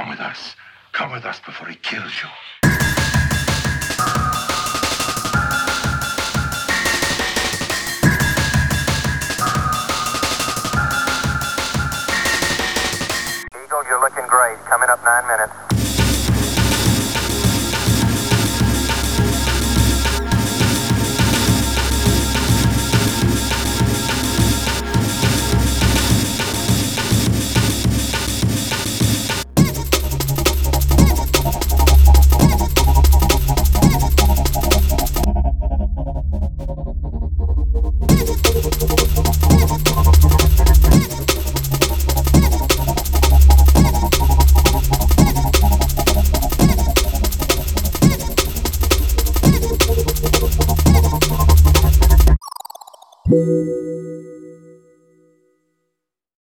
Come with us. Come with us before he kills you. Eagle, you're looking great. Coming up nine minutes.